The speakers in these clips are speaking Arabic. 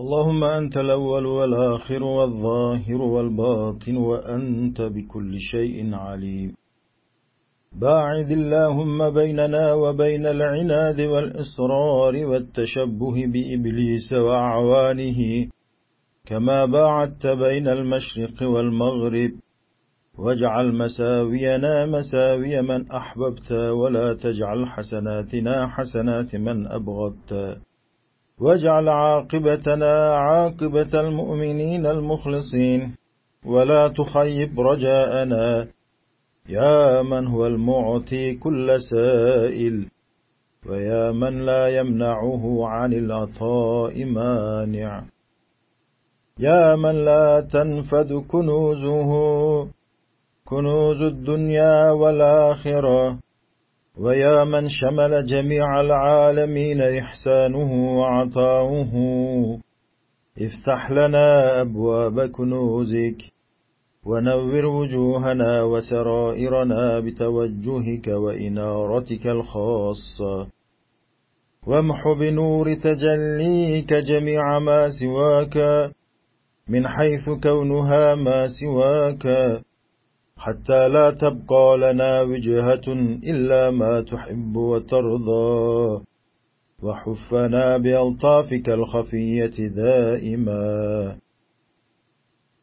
اللهم أنت الأول والآخر والظاهر والباطن وأنت بكل شيء عليم. باعد اللهم بيننا وبين العناد والإصرار والتشبه بإبليس وأعوانه كما باعدت بين المشرق والمغرب. واجعل مساوينا مساوي من أحببت ولا تجعل حسناتنا حسنات من أبغضت. واجعل عاقبتنا عاقبة المؤمنين المخلصين. ولا تخيب رجاءنا يا من هو المعطي كل سائل. ويا من لا يمنعه عن العطاء مانع. يا من لا تنفد كنوزه كنوز الدنيا والآخرة. ويا من شمل جميع العالمين إحسانه وعطاؤه. افتح لنا أبواب كنوزك ونور وجوهنا وسرائرنا بتوجهك وإنارتك الخاصة. وامح بنور تجليك جميع ما سواك من حيث كونها ما سواك. حتى لا تبقى لنا وجهة إلا ما تحب وترضى. وحفنا بألطافك الخفية دائما.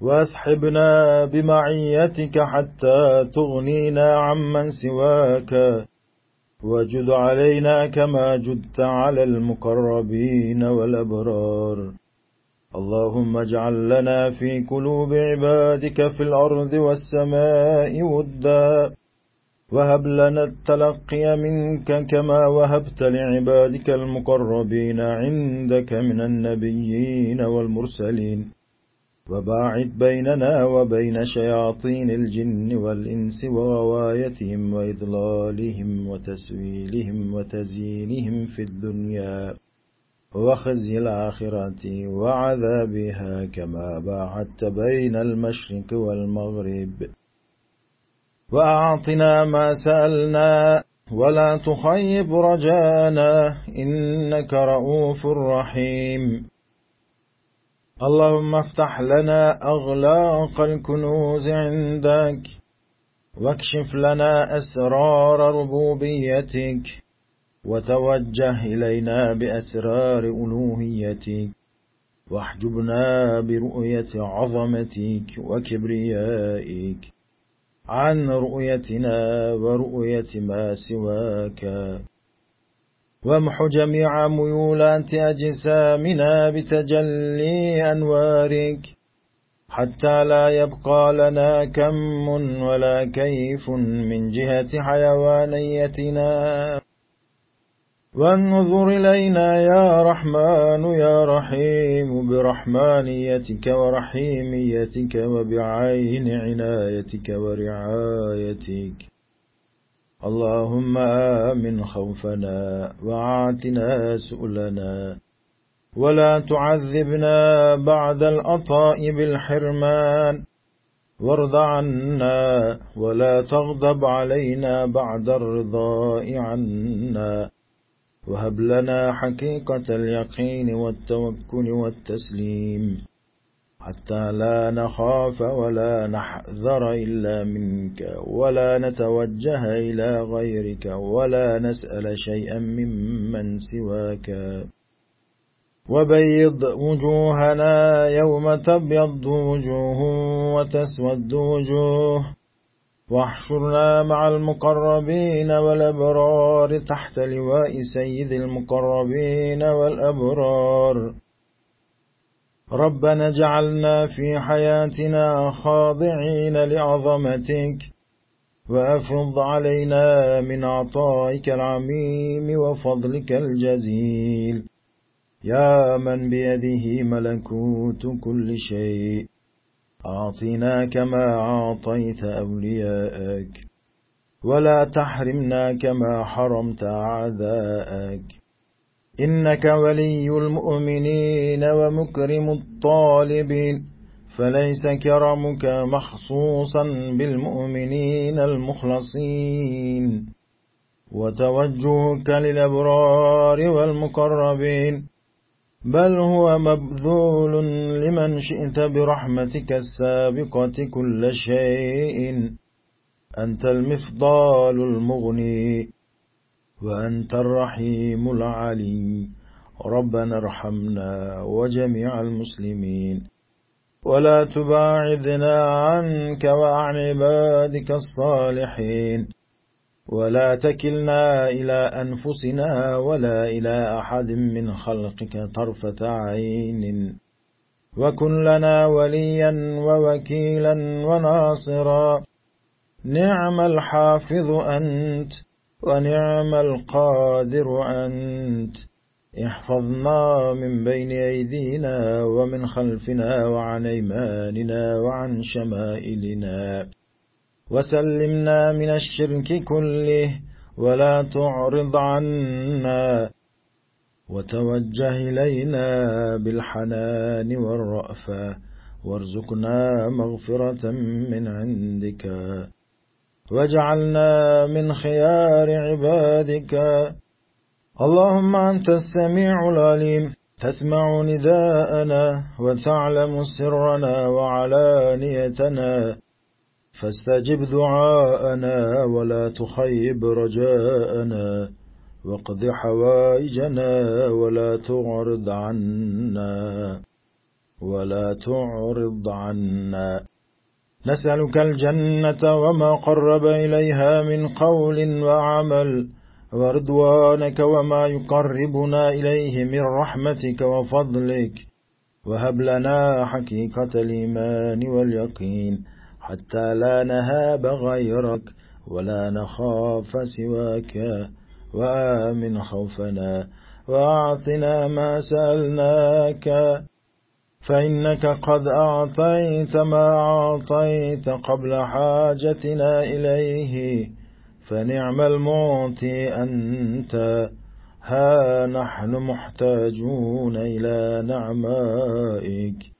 وأسحبنا بمعيتك حتى تغنينا عمن سواك. وجد علينا كما جدت على المقربين والأبرار. اللهم اجعل لنا في قلوب عبادك في الأرض والسماء ودا. وهب لنا التلقي منك كما وهبت لعبادك المقربين عندك من النبيين والمرسلين. وباعد بيننا وبين شياطين الجن والإنس وغوايتهم وإضلالهم وتسويلهم وتزيينهم في الدنيا. وخزي الآخرة وعذابها كما باعدت بين المشرق والمغرب. وأعطنا ما سألنا ولا تخيب رجانا إنك رؤوف رحيم. اللهم افتح لنا أغلاق الكنوز عندك واكشف لنا أسرار ربوبيتك. وتوجه إلينا بأسرار ألوهيتك. واحجبنا برؤية عظمتك وكبريائك. عن رؤيتنا ورؤية ما سواك. وامح جميع ميولات أجسامنا بتجلي أنوارك. حتى لا يبقى لنا كم ولا كيف من جهة حيوانيتنا. وانظر إلينا يا رحمن يا رحيم برحمانيتك ورحيميتك وبعين عنايتك ورعايتك. اللهم آمن خوفنا وعاتنا سؤلنا ولا تعذبنا بعد الأطاء بالحرمان وارض عنا ولا تغضب علينا بعد الرضاء عنا. وهب لنا حقيقة اليقين والتوكل والتسليم. حتى لا نخاف ولا نحذر إلا منك ولا نتوجه إلى غيرك ولا نسأل شيئا ممن سواك. وبيض وجوهنا يوم تبيض وجوه وتسود وجوه واحشرنا مع المقربين والأبرار تحت لواء سيد المقربين والأبرار. ربنا اجعلنا في حياتنا خاضعين لعظمتك وأفض علينا من عطائك العميم وفضلك الجزيل. يا من بيده ملكوت كل شيء. أعطنا كما أعطيت أولياءك ولا تحرمنا كما حرمت أعداءك. إنك ولي المؤمنين ومكرم الطالبين فليس كرمك مخصوصا بالمؤمنين المخلصين. وتوجهك للأبرار والمقربين بل هو مبذول لمن شئت برحمتك السابقة كل شيء أنت المفضال المغني وأنت الرحيم العلي ربنا ارحمنا وجميع المسلمين ولا تباعدنا عنك وعن عبادك الصالحين ولا تكلنا إلى أنفسنا ولا إلى أحد من خلقك طرفة عين. وكن لنا وليا ووكيلا وناصرا. نعم الحافظ أنت ونعم القادر أنت. احفظنا من بين أيدينا ومن خلفنا وعن أيماننا وعن شمائلنا. وسلمنا من الشرك كله ولا تعرض عنا وتوجه إلينا بالحنان والرأفة وارزقنا مغفرة من عندك واجعلنا من خيار عبادك. اللهم أنت السميع العليم. تسمع نداءنا وتعلم سرنا وعلانيتنا. فاستجب دعاءنا ولا تخيب رجاءنا واقض حوائجنا ولا تعرض عنا ولا تعرض عنا. نسألك الجنة وما قرب إليها من قول وعمل ورضوانك وما يقربنا إليه من رحمتك وفضلك. وهب لنا حقيقة الإيمان واليقين. حتى لا نهاب غيرك ولا نخاف سواك. وآمن خوفنا وأعطنا ما سألناك. فإنك قد أعطيت ما أعطيت قبل حاجتنا إليه. فنعم المعطي أنت. ها نحن محتاجون إلى نعمائك.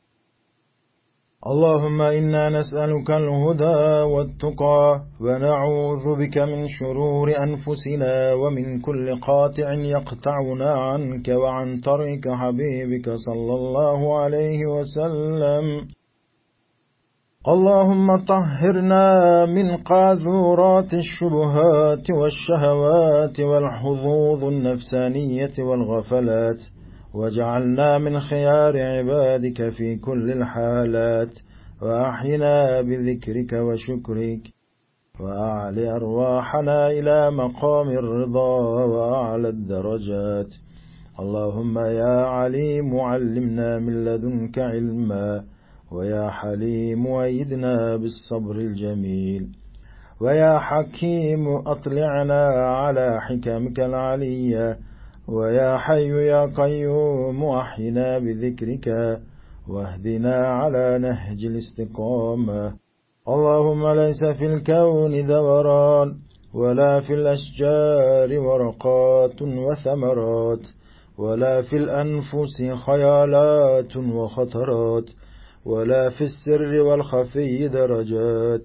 اللهم إنا نسألك الهدى والتقى ونعوذ بك من شرور أنفسنا ومن كل قاطع يقطعنا عنك وعن طريق حبيبك صلى الله عليه وسلم. اللهم طهرنا من قاذورات الشبهات والشهوات والحظوظ النفسانية والغفلات. وجعلنا من خيار عبادك في كل الحالات وأحينا بذكرك وشكرك وأعلي أرواحنا إلى مقام الرضا وأعلى الدرجات. اللهم يا عليم علمنا من لدنك علما ويا حليم ويدنا بالصبر الجميل. ويا حكيم أطلعنا على حكمك العليه ويا حي يا قيوم أحينا بذكرك واهدنا على نهج الاستقامة. اللهم ليس في الكون دوران ولا في الأشجار ورقات وثمرات ولا في الأنفس خيالات وخطرات ولا في السر والخفي درجات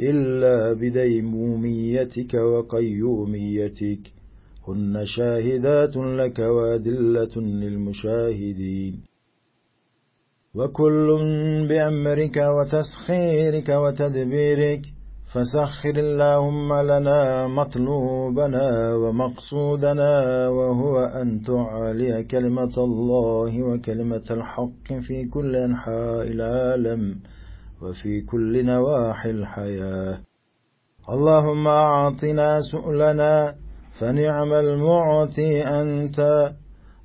إلا بديموميتك وقيوميتك. هن شاهدات لك وأدلة للمشاهدين. وكل بأمرك وتسخيرك وتدبيرك فسخر اللهم لنا مطلوبنا ومقصودنا وهو أن تعلي كلمة الله وكلمة الحق في كل أنحاء العالم وفي كل نواحي الحياة. اللهم أعطنا سؤلنا فنعم المعطي أنت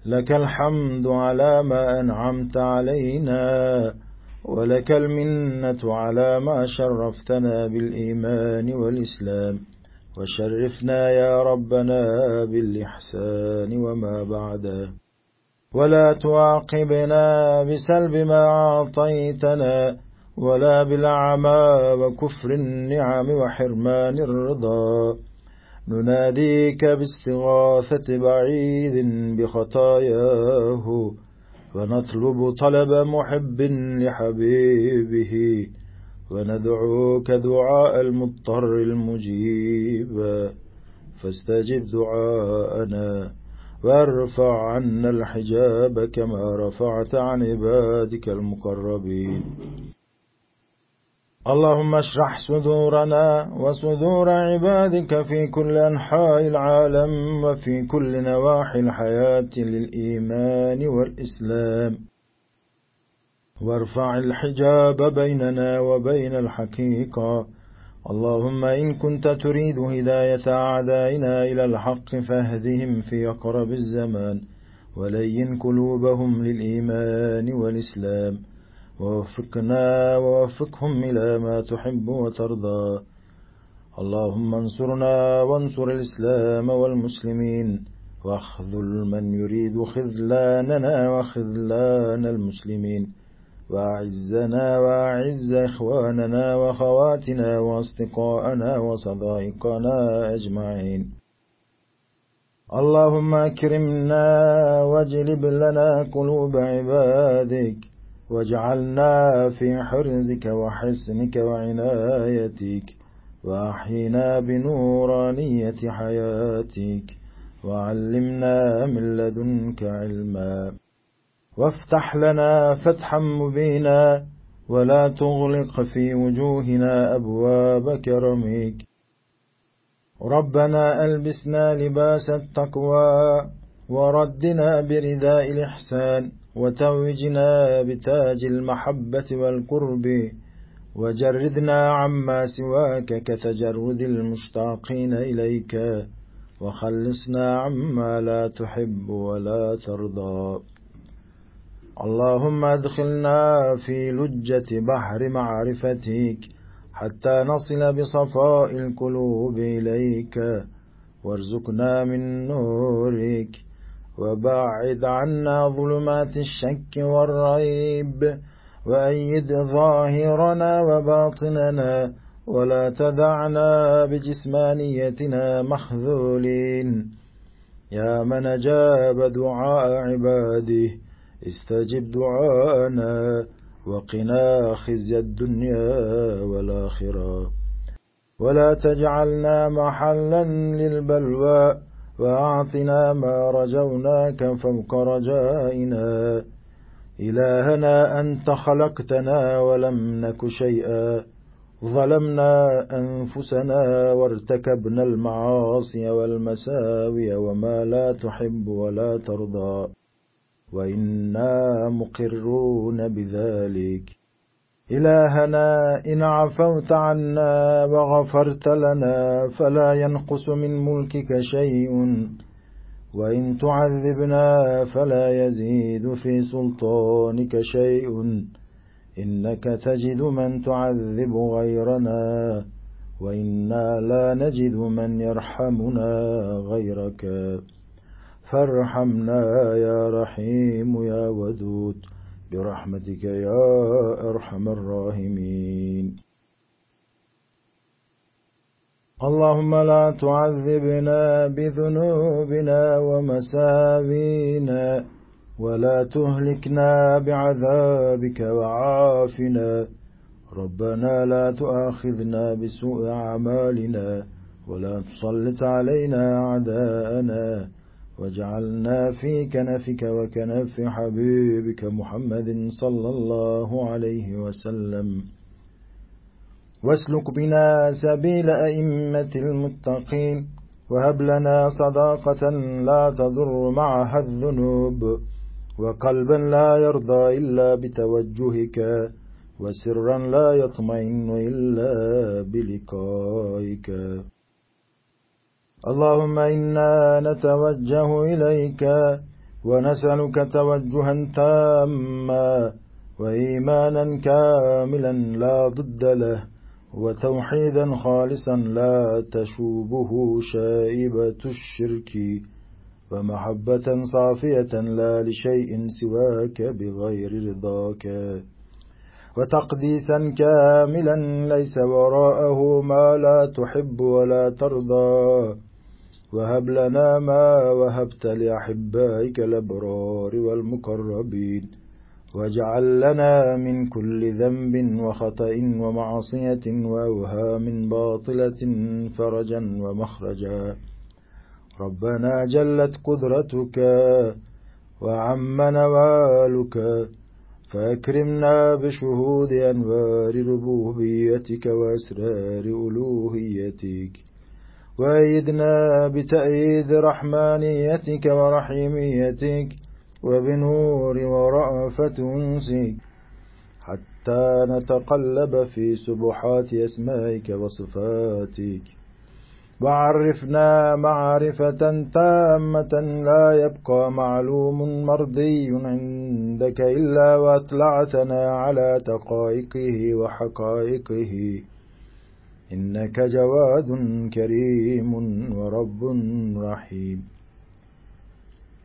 لك الحمد على ما أنعمت علينا ولك المنة على ما شرفتنا بالإيمان والإسلام وشرفنا يا ربنا بالإحسان وما بعده ولا تعاقبنا بسلب ما أعطيتنا ولا بالعمى وكفر النعم وحرمان الرضا. نناديك باستغاثة بعيد بخطاياه ونطلب طلب محب لحبيبه وندعوك دعاء المضطر المجيب. فاستجب دعاءنا وارفع عنا الحجاب كما رفعت عن عبادك المقربين. اللهم اشرح صدورنا وصدور عبادك في كل أنحاء العالم وفي كل نواحي الحياة للإيمان والإسلام. وارفع الحجاب بيننا وبين الحقيقة. اللهم إن كنت تريد هداية أعدائنا إلى الحق فاهدهم في أقرب الزمان ولين قلوبهم للإيمان والإسلام. ووفقنا ووفقهم إلى ما تحب وترضى. اللهم انصرنا وانصر الإسلام والمسلمين واخذل من يريد خذلاننا وخذلان المسلمين. وأعزنا وأعز إخواننا وخواتنا وأصدقاءنا وصدائقنا أجمعين. اللهم أكرمنا واجلب لنا قلوب عبادك. واجعلنا في حرزك وحسنك وعنايتك وأحينا بنورانية حياتك وعلمنا من لدنك علما وافتح لنا فتحا مبينا ولا تغلق في وجوهنا أبواب كرمك ربنا ألبسنا لباس التقوى وردنا برداء الإحسان وتوجنا بتاج المحبة والقرب وجردنا عما سواك كتجرد المشتاقين إليك وخلصنا عما لا تحب ولا ترضى. اللهم ادخلنا في لجة بحر معرفتك حتى نصل بصفاء القلوب إليك وارزقنا من نورك وباعد عنا ظلمات الشك والريب وأيد ظاهرنا وباطننا ولا تدعنا بجسمانيتنا مخذولين. يا من أجاب دعاء عباده استجب دعانا وقنا خزي الدنيا والآخرة. ولا تجعلنا محلا للبلوى وأعطنا ما رجوناك فوق رجائنا. إلهنا أنت خلقتنا ولم نك شيئا. ظلمنا أنفسنا وارتكبنا المعاصي والمساوي وما لا تحب ولا ترضى. وإنا مقرون بذلك. إلهنا إن عفوت عنا وغفرت لنا فلا ينقص من ملكك شيء. وإن تعذبنا فلا يزيد في سلطانك شيء. إنك تجد من تعذب غيرنا وإنا لا نجد من يرحمنا غيرك. فارحمنا يا رحيم يا ودود. برحمتك يا أرحم الراحمين. اللهم لا تعذبنا بذنوبنا ومساوينا ولا تهلكنا بعذابك وعافنا. ربنا لا تؤاخذنا بسوء أعمالنا ولا تسلط علينا أعداءنا. وجعلنا في كنفك وكنف حبيبك محمد صلى الله عليه وسلم. واسلك بنا سبيل أئمة المتقين وهب لنا صداقة لا تضر معها الذنوب وقلبا لا يرضى إلا بتوجهك وسرا لا يطمئن إلا بلقائك. اللهم إنا نتوجه إليك ونسألك توجها تاما وإيمانا كاملا لا ضد له وتوحيدا خالصا لا تشوبه شائبة الشرك ومحبة صافية لا لشيء سواك بغير رضاك وتقديسا كاملا ليس وراءه ما لا تحب ولا ترضى وهب لنا ما وهبت لأحبائك الأبرار والمقربين. واجعل لنا من كل ذنب وخطأ ومعصية وأوهام باطلة فرجا ومخرجا. ربنا جلت قدرتك وعم نوالك فأكرمنا بشهود أنوار ربوبيتك وأسرار ألوهيتك. وأيدنا بتأييد رحمانيتك ورحيميتك وبنور ورأفة أنسك حتى نتقلب في سبحات أسمائك وصفاتك. وعرفنا معرفة تامة لا يبقى معلوم مرضي عندك إلا وأطلعتنا على دقائقه وحقائقه. إنك جواد كريم ورب رحيم.